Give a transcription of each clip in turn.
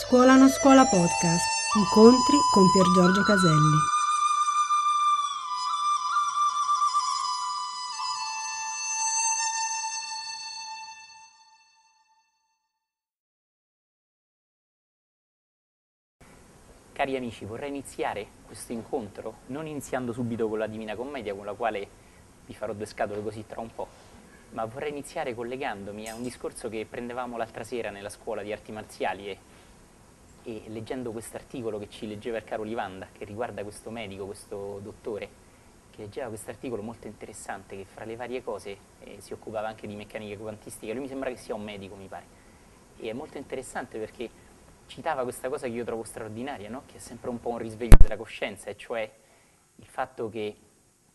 Scuola non scuola podcast. Incontri con Pier Giorgio Caselli. Cari amici, vorrei iniziare questo incontro non iniziando subito con la Divina Commedia, con la quale vi farò due scatole così tra un po', ma vorrei iniziare collegandomi a un discorso che prendevamo l'altra sera nella scuola di arti marziali e, e leggendo questo articolo che ci leggeva il caro Livanda, che riguarda questo medico, questo dottore, che leggeva questo articolo molto interessante, che fra le varie cose eh, si occupava anche di meccanica quantistica. Lui mi sembra che sia un medico, mi pare. E è molto interessante perché citava questa cosa che io trovo straordinaria, no? che è sempre un po' un risveglio della coscienza, e cioè il fatto che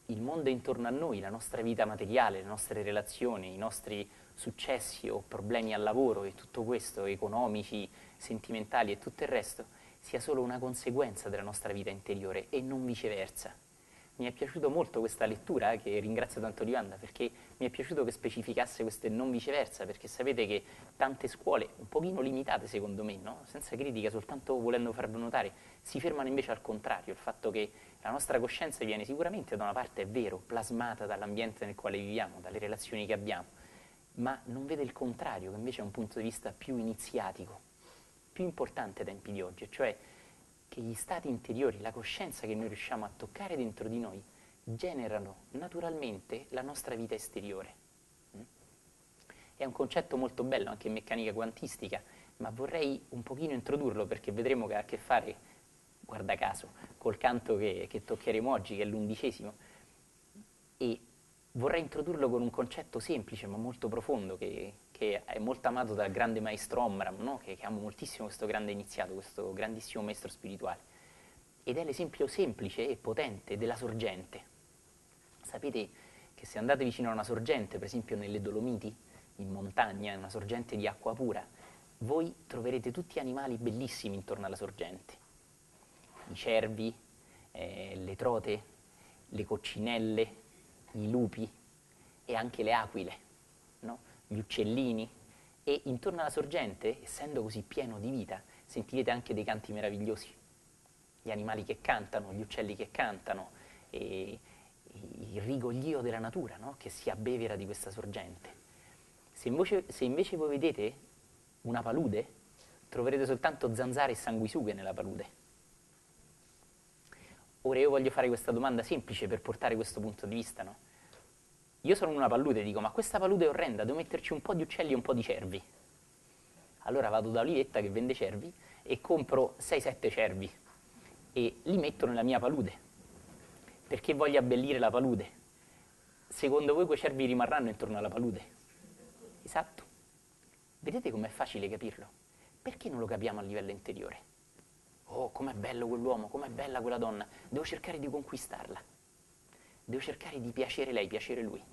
il mondo intorno a noi, la nostra vita materiale, le nostre relazioni, i nostri successi o problemi al lavoro e tutto questo, economici, sentimentali e tutto il resto, sia solo una conseguenza della nostra vita interiore e non viceversa. Mi è piaciuta molto questa lettura, eh, che ringrazio tanto Livanda, perché mi è piaciuto che specificasse questo non viceversa, perché sapete che tante scuole, un pochino limitate secondo me, no? senza critica, soltanto volendo farlo notare, si fermano invece al contrario, il fatto che la nostra coscienza viene sicuramente da una parte, è vero, plasmata dall'ambiente nel quale viviamo, dalle relazioni che abbiamo, ma non vede il contrario, che invece è un punto di vista più iniziatico, più importante ai tempi di oggi, cioè che gli stati interiori, la coscienza che noi riusciamo a toccare dentro di noi, generano naturalmente la nostra vita esteriore. Mm? È un concetto molto bello anche in meccanica quantistica, ma vorrei un pochino introdurlo perché vedremo che ha a che fare, guarda caso, col canto che, che toccheremo oggi, che è l'undicesimo, e vorrei introdurlo con un concetto semplice ma molto profondo che, che è molto amato dal grande maestro Omram, no? che, che amo moltissimo questo grande iniziato, questo grandissimo maestro spirituale. Ed è l'esempio semplice e potente della sorgente. Sapete che se andate vicino a una sorgente, per esempio nelle Dolomiti, in montagna, una sorgente di acqua pura, voi troverete tutti animali bellissimi intorno alla sorgente. I cervi, eh, le trote, le coccinelle, i lupi e anche le aquile, no? gli uccellini. E intorno alla sorgente, essendo così pieno di vita, sentirete anche dei canti meravigliosi. Gli animali che cantano, gli uccelli che cantano, il rigoglio della natura no? che si abbevera di questa sorgente. Se invece, se invece voi vedete una palude, troverete soltanto zanzare e sanguisughe nella palude. Ora io voglio fare questa domanda semplice per portare questo punto di vista, no? Io sono in una palude e dico, ma questa palude è orrenda, devo metterci un po' di uccelli e un po' di cervi. Allora vado da Olivetta che vende cervi e compro 6-7 cervi e li metto nella mia palude. Perché voglio abbellire la palude? Secondo voi quei cervi rimarranno intorno alla palude? Esatto. Vedete com'è facile capirlo? Perché non lo capiamo a livello interiore? Oh, com'è bello quell'uomo, com'è bella quella donna. Devo cercare di conquistarla. Devo cercare di piacere lei, piacere lui.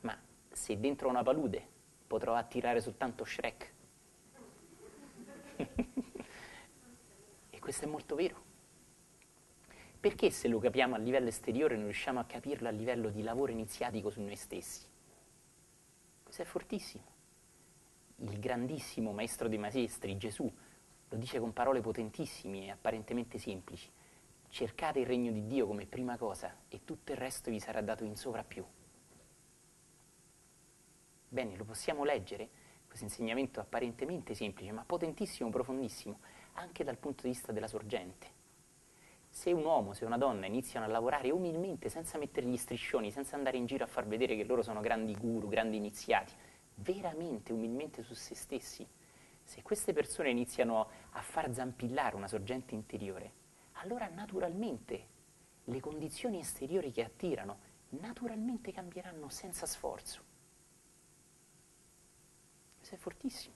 Ma se dentro una palude potrò attirare soltanto Shrek. e questo è molto vero. Perché se lo capiamo a livello esteriore non riusciamo a capirlo a livello di lavoro iniziatico su noi stessi? Questo è fortissimo. Il grandissimo maestro dei maestri, Gesù, lo dice con parole potentissime e apparentemente semplici. Cercate il regno di Dio come prima cosa e tutto il resto vi sarà dato in sovrappiù. Bene, lo possiamo leggere, questo insegnamento apparentemente semplice, ma potentissimo, profondissimo, anche dal punto di vista della sorgente. Se un uomo, se una donna iniziano a lavorare umilmente, senza mettere gli striscioni, senza andare in giro a far vedere che loro sono grandi guru, grandi iniziati, veramente umilmente su se stessi, se queste persone iniziano a far zampillare una sorgente interiore, allora naturalmente le condizioni esteriori che attirano naturalmente cambieranno senza sforzo. Questo è fortissimo.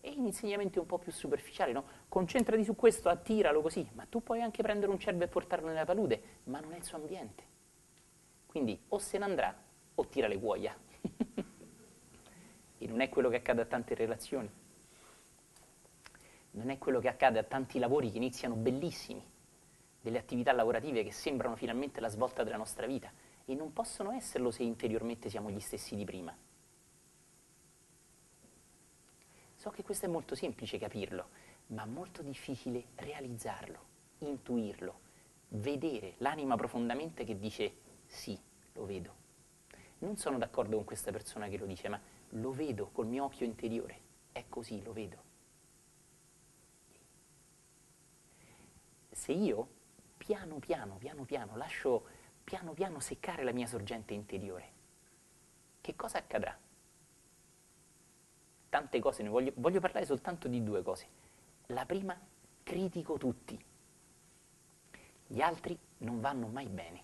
E in insegnamenti un po' più superficiali, no? Concentrati su questo, attiralo così, ma tu puoi anche prendere un cervo e portarlo nella palude, ma non è il suo ambiente. Quindi o se ne andrà o tira le cuoia. e non è quello che accade a tante relazioni. Non è quello che accade a tanti lavori che iniziano bellissimi, delle attività lavorative che sembrano finalmente la svolta della nostra vita e non possono esserlo se interiormente siamo gli stessi di prima. So che questo è molto semplice capirlo, ma molto difficile realizzarlo, intuirlo, vedere l'anima profondamente che dice sì, lo vedo. Non sono d'accordo con questa persona che lo dice, ma lo vedo col mio occhio interiore, è così, lo vedo. Se io piano piano, piano piano, lascio piano piano seccare la mia sorgente interiore, che cosa accadrà? Tante cose, ne voglio, voglio parlare soltanto di due cose. La prima, critico tutti. Gli altri non vanno mai bene.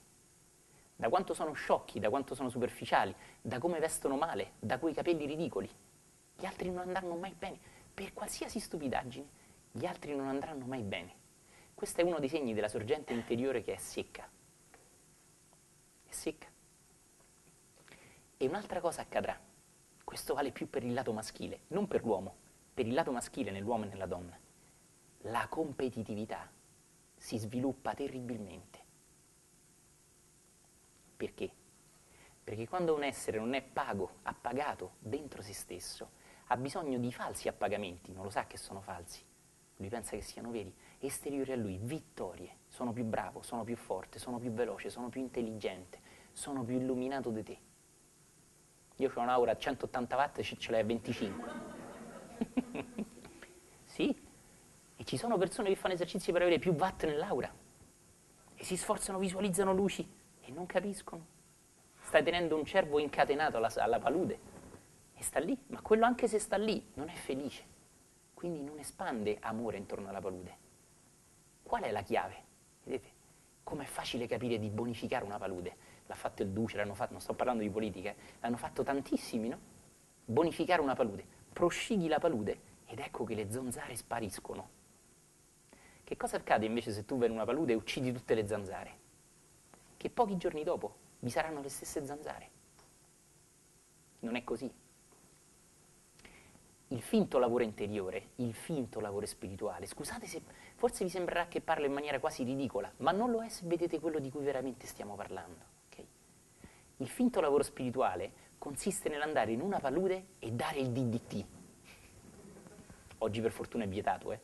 Da quanto sono sciocchi, da quanto sono superficiali, da come vestono male, da quei capelli ridicoli. Gli altri non andranno mai bene. Per qualsiasi stupidaggine, gli altri non andranno mai bene. Questo è uno dei segni della sorgente interiore che è secca. È secca. E un'altra cosa accadrà. Questo vale più per il lato maschile, non per l'uomo, per il lato maschile nell'uomo e nella donna. La competitività si sviluppa terribilmente. Perché? Perché quando un essere non è pago, appagato dentro se stesso, ha bisogno di falsi appagamenti, non lo sa che sono falsi, lui pensa che siano veri, esteriori a lui, vittorie, sono più bravo, sono più forte, sono più veloce, sono più intelligente, sono più illuminato di te. Io ho un'aura a 180 watt e ce l'hai a 25. sì, e ci sono persone che fanno esercizi per avere più watt nell'aura e si sforzano, visualizzano luci e non capiscono. Stai tenendo un cervo incatenato alla, alla palude e sta lì, ma quello anche se sta lì non è felice, quindi non espande amore intorno alla palude. Qual è la chiave? Vedete? Com'è facile capire di bonificare una palude? L'ha fatto il Duce, l'hanno fatto, non sto parlando di politica, l'hanno fatto tantissimi, no? Bonificare una palude. Prosciughi la palude ed ecco che le zanzare spariscono. Che cosa accade invece se tu vai in una palude e uccidi tutte le zanzare? Che pochi giorni dopo vi saranno le stesse zanzare. Non è così. Il finto lavoro interiore, il finto lavoro spirituale, scusate se forse vi sembrerà che parlo in maniera quasi ridicola, ma non lo è se vedete quello di cui veramente stiamo parlando. Okay? Il finto lavoro spirituale consiste nell'andare in una palude e dare il DDT. Oggi per fortuna è vietato, eh?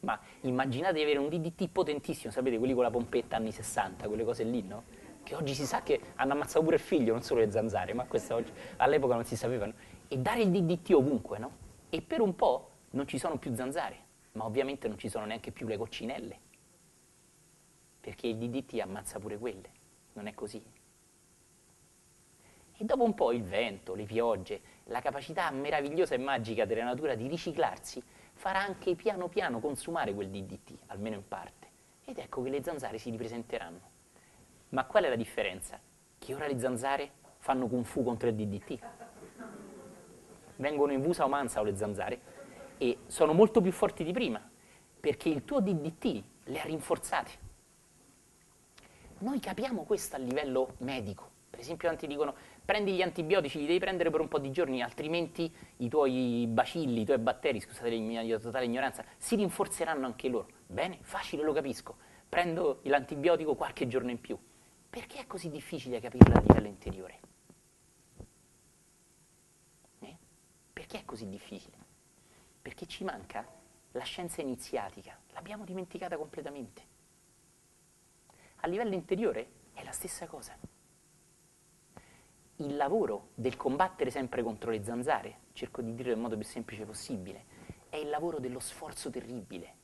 ma immaginate di avere un DDT potentissimo, sapete, quelli con la pompetta anni 60, quelle cose lì, no? Che oggi si sa che hanno ammazzato pure il figlio, non solo le zanzare, ma questa oggi, all'epoca non si sapevano. E dare il DDT ovunque, no? E per un po' non ci sono più zanzare, ma ovviamente non ci sono neanche più le coccinelle, perché il DDT ammazza pure quelle, non è così. E dopo un po' il vento, le piogge, la capacità meravigliosa e magica della natura di riciclarsi farà anche piano piano consumare quel DDT, almeno in parte. Ed ecco che le zanzare si ripresenteranno. Ma qual è la differenza? Che ora le zanzare fanno kung fu contro il DDT. Vengono in Vusa o Mansa o le zanzare e sono molto più forti di prima, perché il tuo DDT le ha rinforzate. Noi capiamo questo a livello medico. Per esempio, tanti dicono prendi gli antibiotici, li devi prendere per un po' di giorni, altrimenti i tuoi bacilli, i tuoi batteri, scusate la mia totale ignoranza, si rinforzeranno anche loro. Bene, facile, lo capisco. Prendo l'antibiotico qualche giorno in più. Perché è così difficile capirlo a livello interiore? Eh? Perché è così difficile? Perché ci manca la scienza iniziatica, l'abbiamo dimenticata completamente. A livello interiore è la stessa cosa il lavoro del combattere sempre contro le zanzare, cerco di dirlo nel modo più semplice possibile, è il lavoro dello sforzo terribile,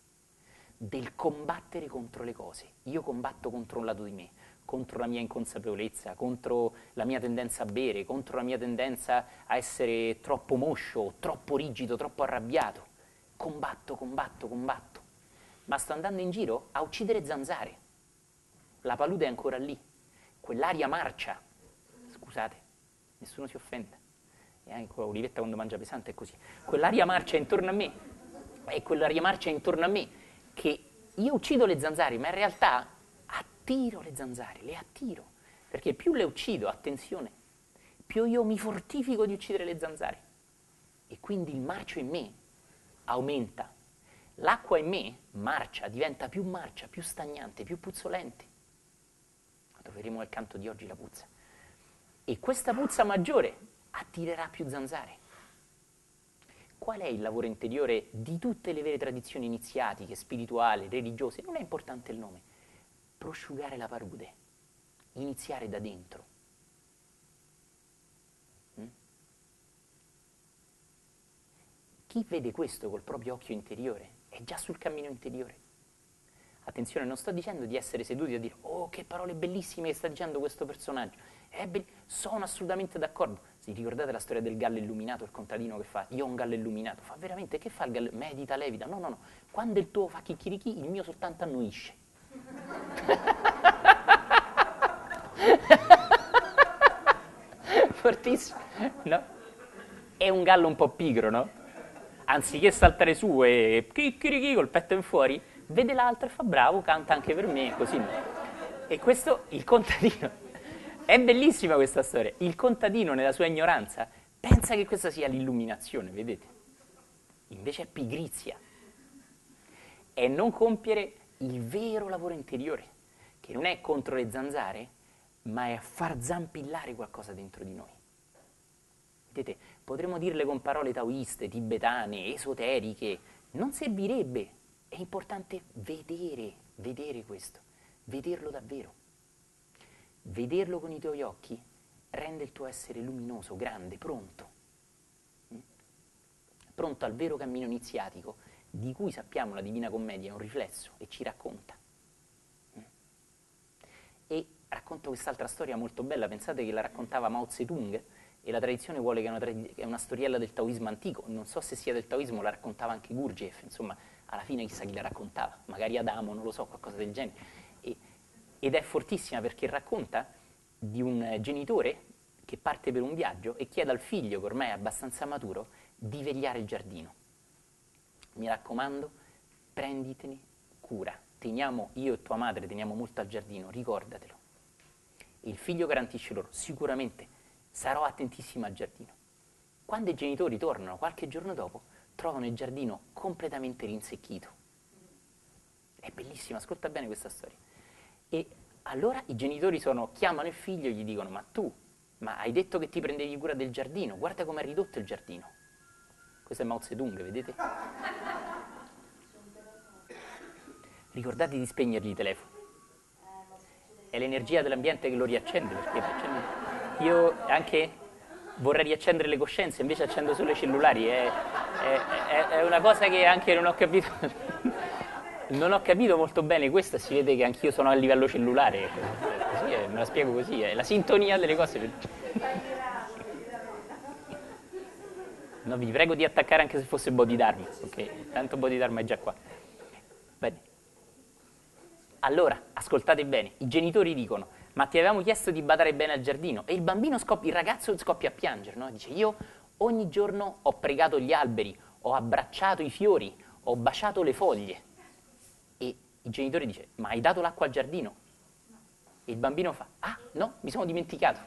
del combattere contro le cose. Io combatto contro un lato di me, contro la mia inconsapevolezza, contro la mia tendenza a bere, contro la mia tendenza a essere troppo moscio, troppo rigido, troppo arrabbiato. Combatto, combatto, combatto. Ma sto andando in giro a uccidere zanzare. La palude è ancora lì, quell'aria marcia. Scusate, nessuno si offende. E anche Olivetta quando mangia pesante è così. Quell'aria marcia intorno a me, e quell'aria marcia intorno a me, che io uccido le zanzare, ma in realtà attiro le zanzare, le attiro. Perché più le uccido, attenzione, più io mi fortifico di uccidere le zanzare. E quindi il marcio in me aumenta. L'acqua in me marcia, diventa più marcia, più stagnante, più puzzolente. Troveremo nel canto di oggi la puzza e questa puzza maggiore attirerà più zanzare. qual è il lavoro interiore di tutte le vere tradizioni iniziatiche, spirituali, religiose? Non è importante il nome. Prosciugare la palude, iniziare da dentro. Mm? Chi vede questo col proprio occhio interiore è già sul cammino interiore. Attenzione, non sto dicendo di essere seduti a dire oh che parole bellissime che sta dicendo questo personaggio. Be- sono assolutamente d'accordo. Si ricordate la storia del gallo illuminato, il contadino che fa io ho un gallo illuminato? Fa veramente che fa il gallo? Medita, levita. No, no, no. Quando il tuo fa chicchirichi, il mio soltanto annuisce. Fortissimo, no? È un gallo un po' pigro, no? Anziché saltare su e chicchirichi col petto in fuori, vede l'altro e fa bravo, canta anche per me, così. E questo, il contadino, è bellissima questa storia. Il contadino nella sua ignoranza pensa che questa sia l'illuminazione, vedete? Invece è pigrizia. È non compiere il vero lavoro interiore, che non è contro le zanzare, ma è far zampillare qualcosa dentro di noi. Vedete, potremmo dirle con parole taoiste, tibetane, esoteriche, non servirebbe, è importante vedere, vedere questo, vederlo davvero. Vederlo con i tuoi occhi rende il tuo essere luminoso, grande, pronto. Mm? Pronto al vero cammino iniziatico di cui sappiamo la Divina Commedia è un riflesso e ci racconta. Mm? E racconto quest'altra storia molto bella, pensate che la raccontava Mao Zedong e la tradizione vuole che è una, trad- è una storiella del taoismo antico, non so se sia del taoismo, la raccontava anche Gurdjieff, insomma, alla fine chissà chi la raccontava, magari Adamo, non lo so, qualcosa del genere ed è fortissima perché racconta di un genitore che parte per un viaggio e chiede al figlio, che ormai è abbastanza maturo, di vegliare il giardino. Mi raccomando, prenditene cura. Teniamo, io e tua madre teniamo molto al giardino, ricordatelo. Il figlio garantisce loro, sicuramente sarò attentissimo al giardino. Quando i genitori tornano qualche giorno dopo, trovano il giardino completamente rinsecchito. È bellissima, ascolta bene questa storia. E allora i genitori sono, chiamano il figlio e gli dicono, ma tu, ma hai detto che ti prendevi cura del giardino, guarda come è ridotto il giardino. Questo è Mao Zedong, vedete? Ricordate di spegnergli i telefoni. È l'energia dell'ambiente che lo riaccende, perché io anche vorrei riaccendere le coscienze, invece accendo solo i cellulari. È, è, è, una cosa che anche non ho capito non ho capito molto bene questa, si vede che anch'io sono a livello cellulare, così è, me la spiego così, è la sintonia delle cose. No, vi prego di attaccare anche se fosse Body Dharma, ok? Tanto Body Dharma è già qua. Allora, ascoltate bene, i genitori dicono, ma ti avevamo chiesto di badare bene al giardino, e il bambino scoppia, il ragazzo scoppia a piangere, no? Dice, io ogni giorno ho pregato gli alberi, ho abbracciato i fiori, ho baciato le foglie, il genitore dice, ma hai dato l'acqua al giardino? E il bambino fa, ah no, mi sono dimenticato.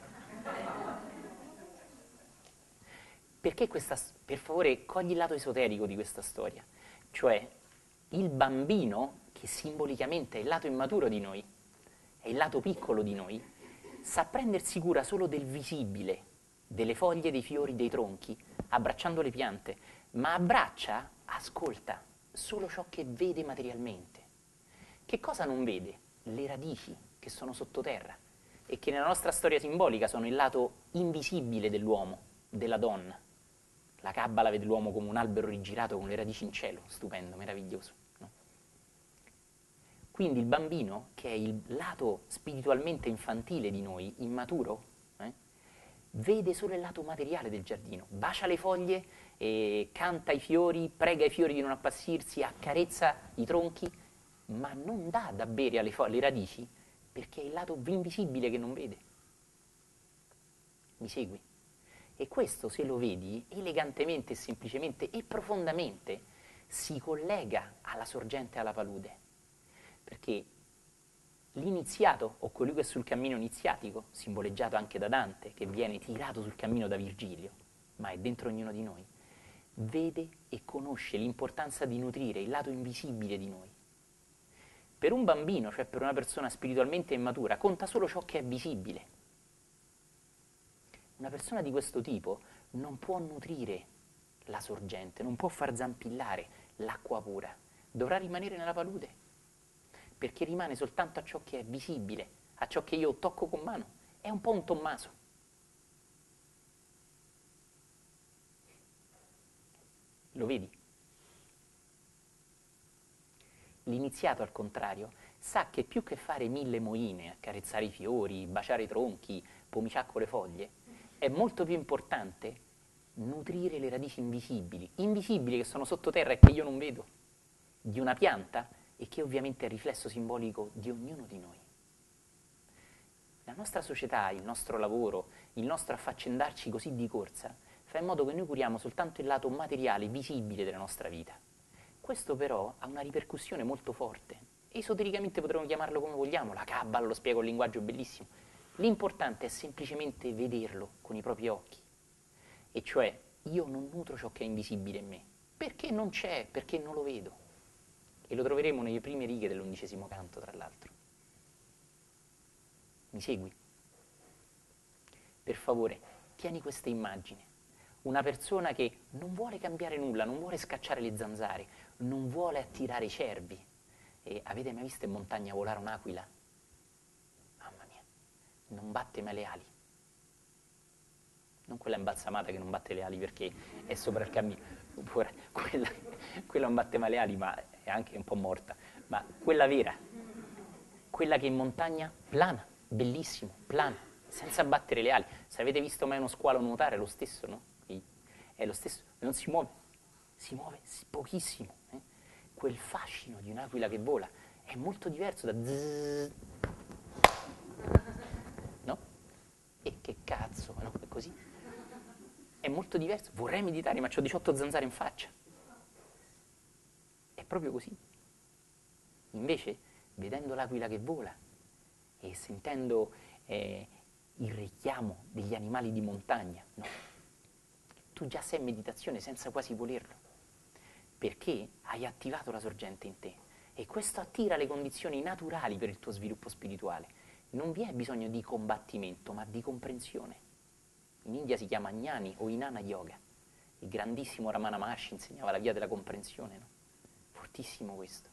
Perché questa, per favore, cogli il lato esoterico di questa storia. Cioè, il bambino, che simbolicamente è il lato immaturo di noi, è il lato piccolo di noi, sa prendersi cura solo del visibile, delle foglie, dei fiori, dei tronchi, abbracciando le piante, ma abbraccia, ascolta, solo ciò che vede materialmente. Che cosa non vede? Le radici che sono sottoterra e che nella nostra storia simbolica sono il lato invisibile dell'uomo, della donna. La Kabbala vede l'uomo come un albero rigirato con le radici in cielo, stupendo, meraviglioso. Quindi il bambino, che è il lato spiritualmente infantile di noi, immaturo, eh, vede solo il lato materiale del giardino, bacia le foglie, eh, canta i fiori, prega i fiori di non appassirsi, accarezza i tronchi, ma non dà da bere alle, alle radici perché è il lato invisibile che non vede. Mi segui? E questo, se lo vedi, elegantemente, semplicemente e profondamente, si collega alla sorgente alla palude. Perché l'iniziato, o colui che è sul cammino iniziatico, simboleggiato anche da Dante, che viene tirato sul cammino da Virgilio, ma è dentro ognuno di noi, vede e conosce l'importanza di nutrire il lato invisibile di noi. Per un bambino, cioè per una persona spiritualmente immatura, conta solo ciò che è visibile. Una persona di questo tipo non può nutrire la sorgente, non può far zampillare l'acqua pura, dovrà rimanere nella palude, perché rimane soltanto a ciò che è visibile, a ciò che io tocco con mano. È un po' un Tommaso. Lo vedi? L'iniziato, al contrario, sa che più che fare mille moine, accarezzare i fiori, baciare i tronchi, pomiciacco le foglie, è molto più importante nutrire le radici invisibili, invisibili che sono sottoterra e che io non vedo, di una pianta e che ovviamente è il riflesso simbolico di ognuno di noi. La nostra società, il nostro lavoro, il nostro affaccendarci così di corsa, fa in modo che noi curiamo soltanto il lato materiale, visibile della nostra vita. Questo però ha una ripercussione molto forte. Esotericamente potremmo chiamarlo come vogliamo, la cabala lo spiega un linguaggio bellissimo. L'importante è semplicemente vederlo con i propri occhi. E cioè, io non nutro ciò che è invisibile in me. Perché non c'è? Perché non lo vedo. E lo troveremo nelle prime righe dell'undicesimo canto, tra l'altro. Mi segui? Per favore, tieni questa immagine una persona che non vuole cambiare nulla, non vuole scacciare le zanzare, non vuole attirare i cervi. E avete mai visto in montagna volare un'aquila? Mamma mia, non batte mai le ali. Non quella imbalsamata che non batte le ali perché è sopra il cammino, quella, quella non batte mai le ali ma è anche un po' morta, ma quella vera, quella che in montagna plana, bellissimo, plana, senza battere le ali. Se avete visto mai uno squalo nuotare, è lo stesso, no? è lo stesso, non si muove, si muove pochissimo. Eh? Quel fascino di un'aquila che vola è molto diverso da zzz, no? E che cazzo, no? È così. È molto diverso. Vorrei meditare, ma ho 18 zanzare in faccia. Proprio così. Invece, vedendo l'aquila che vola e sentendo eh, il richiamo degli animali di montagna, no? tu già sei in meditazione senza quasi volerlo, perché hai attivato la sorgente in te e questo attira le condizioni naturali per il tuo sviluppo spirituale. Non vi è bisogno di combattimento, ma di comprensione. In India si chiama Gnani o Inana Yoga. Il grandissimo Ramana Maharshi insegnava la via della comprensione, no? Fortissimo questo.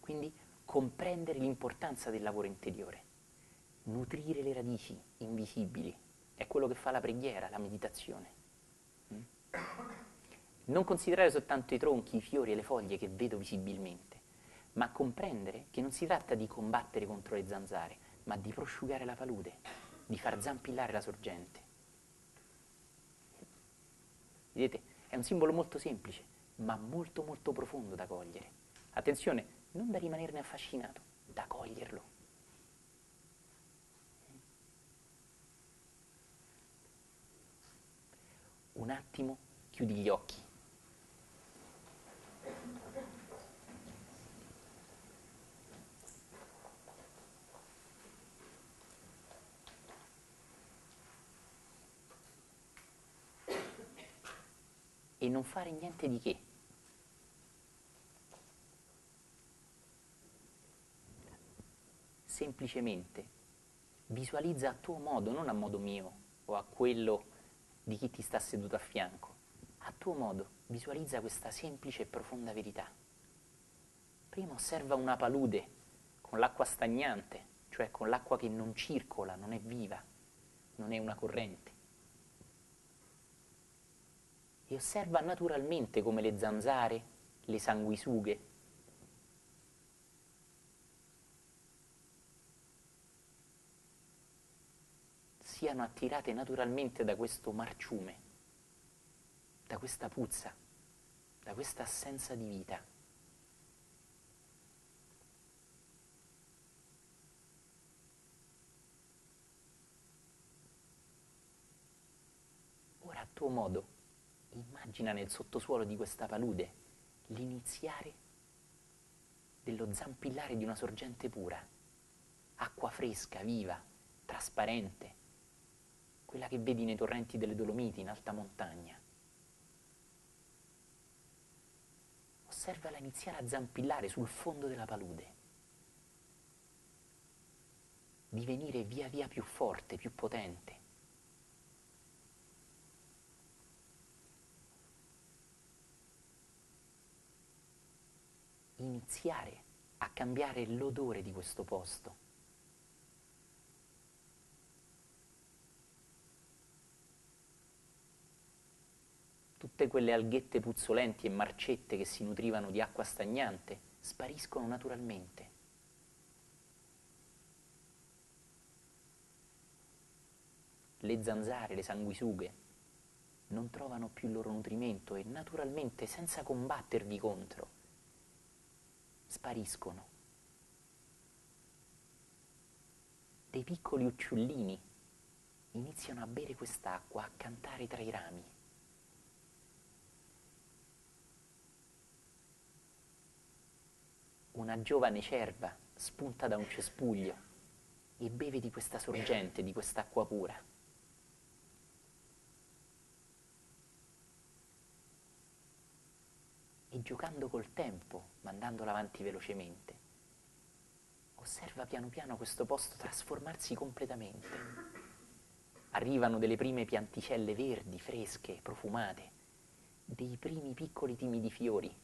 Quindi comprendere l'importanza del lavoro interiore, nutrire le radici invisibili, è quello che fa la preghiera, la meditazione. Non considerare soltanto i tronchi, i fiori e le foglie che vedo visibilmente, ma comprendere che non si tratta di combattere contro le zanzare, ma di prosciugare la palude, di far zampillare la sorgente. Vedete, è un simbolo molto semplice, ma molto molto profondo da cogliere. Attenzione, non da rimanerne affascinato, da coglierlo. Un attimo chiudi gli occhi. E non fare niente di che. Semplicemente visualizza a tuo modo, non a modo mio o a quello di chi ti sta seduto a fianco a tuo modo, visualizza questa semplice e profonda verità. Prima osserva una palude con l'acqua stagnante, cioè con l'acqua che non circola, non è viva, non è una corrente. E osserva naturalmente come le zanzare, le sanguisughe, siano attirate naturalmente da questo marciume da questa puzza, da questa assenza di vita. Ora a tuo modo, immagina nel sottosuolo di questa palude l'iniziare dello zampillare di una sorgente pura, acqua fresca, viva, trasparente, quella che vedi nei torrenti delle Dolomiti in alta montagna. osservala iniziare a zampillare sul fondo della palude, divenire via via più forte, più potente. Iniziare a cambiare l'odore di questo posto. Tutte quelle alghette puzzolenti e marcette che si nutrivano di acqua stagnante spariscono naturalmente. Le zanzare, le sanguisughe non trovano più il loro nutrimento e naturalmente, senza combattervi contro, spariscono. Dei piccoli uccellini iniziano a bere quest'acqua, a cantare tra i rami. una giovane cerva spunta da un cespuglio e beve di questa sorgente, di quest'acqua pura. E giocando col tempo, mandandola avanti velocemente, osserva piano piano questo posto trasformarsi completamente. Arrivano delle prime pianticelle verdi, fresche, profumate, dei primi piccoli timidi fiori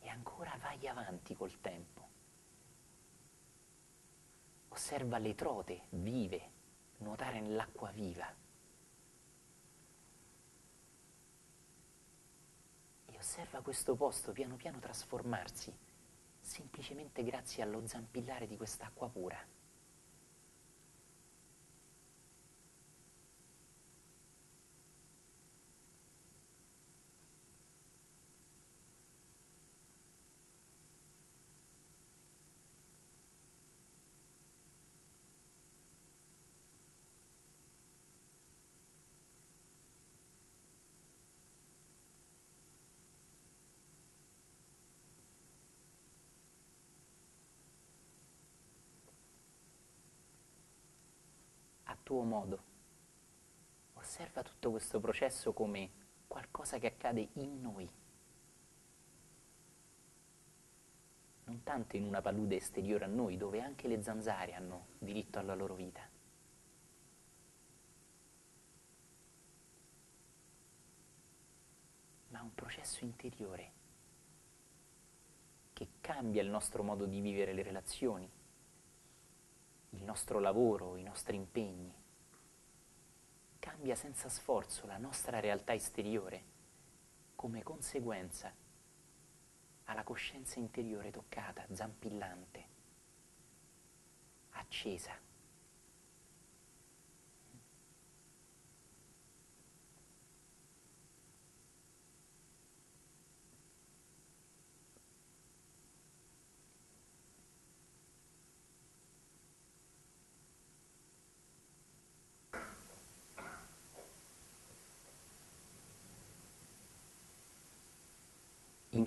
e ancora vai avanti col tempo. Osserva le trote vive nuotare nell'acqua viva. Osserva questo posto piano piano trasformarsi semplicemente grazie allo zampillare di quest'acqua pura. Tuo modo. Osserva tutto questo processo come qualcosa che accade in noi, non tanto in una palude esteriore a noi, dove anche le zanzare hanno diritto alla loro vita. Ma un processo interiore che cambia il nostro modo di vivere le relazioni, il nostro lavoro, i nostri impegni. Cambia senza sforzo la nostra realtà esteriore come conseguenza alla coscienza interiore toccata, zampillante, accesa.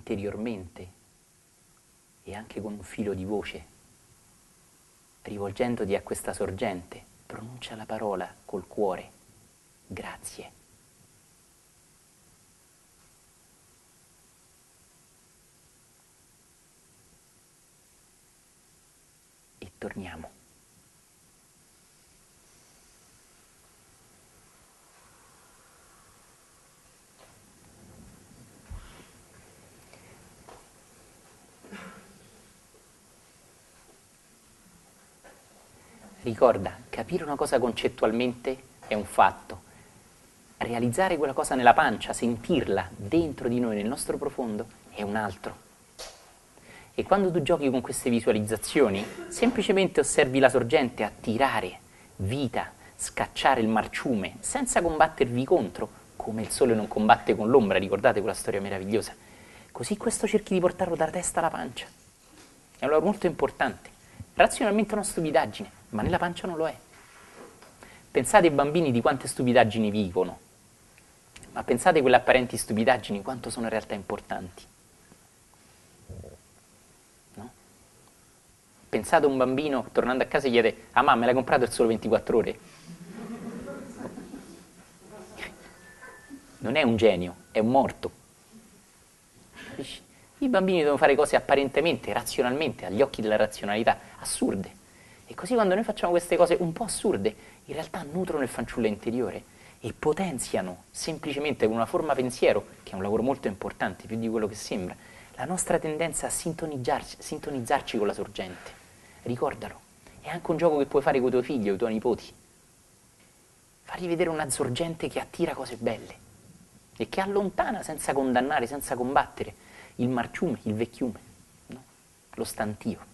Interiormente e anche con un filo di voce, rivolgendoti a questa sorgente, pronuncia la parola col cuore, grazie. E torniamo. Ricorda, capire una cosa concettualmente è un fatto. Realizzare quella cosa nella pancia, sentirla dentro di noi, nel nostro profondo, è un altro. E quando tu giochi con queste visualizzazioni, semplicemente osservi la sorgente attirare vita, scacciare il marciume, senza combattervi contro, come il sole non combatte con l'ombra, ricordate quella storia meravigliosa. Così questo cerchi di portarlo dalla testa alla pancia. È allora molto importante. Razionalmente è una stupidaggine, ma nella pancia non lo è. Pensate ai bambini di quante stupidaggini vivono, ma pensate a quelle apparenti stupidaggini quanto sono in realtà importanti. No? Pensate a un bambino tornando a casa gli chiede, ah mamma me l'hai comprato il solo 24 ore? Non è un genio, è un morto. I bambini devono fare cose apparentemente, razionalmente, agli occhi della razionalità, assurde. E così quando noi facciamo queste cose un po' assurde, in realtà nutrono il fanciullo interiore e potenziano semplicemente con una forma pensiero, che è un lavoro molto importante, più di quello che sembra, la nostra tendenza a sintonizzarci, con la sorgente. Ricordalo, è anche un gioco che puoi fare con i tuoi figli o i tuoi nipoti. Fargli vedere una sorgente che attira cose belle e che allontana senza condannare, senza combattere il marciume, il vecchiume, no? lo stantio.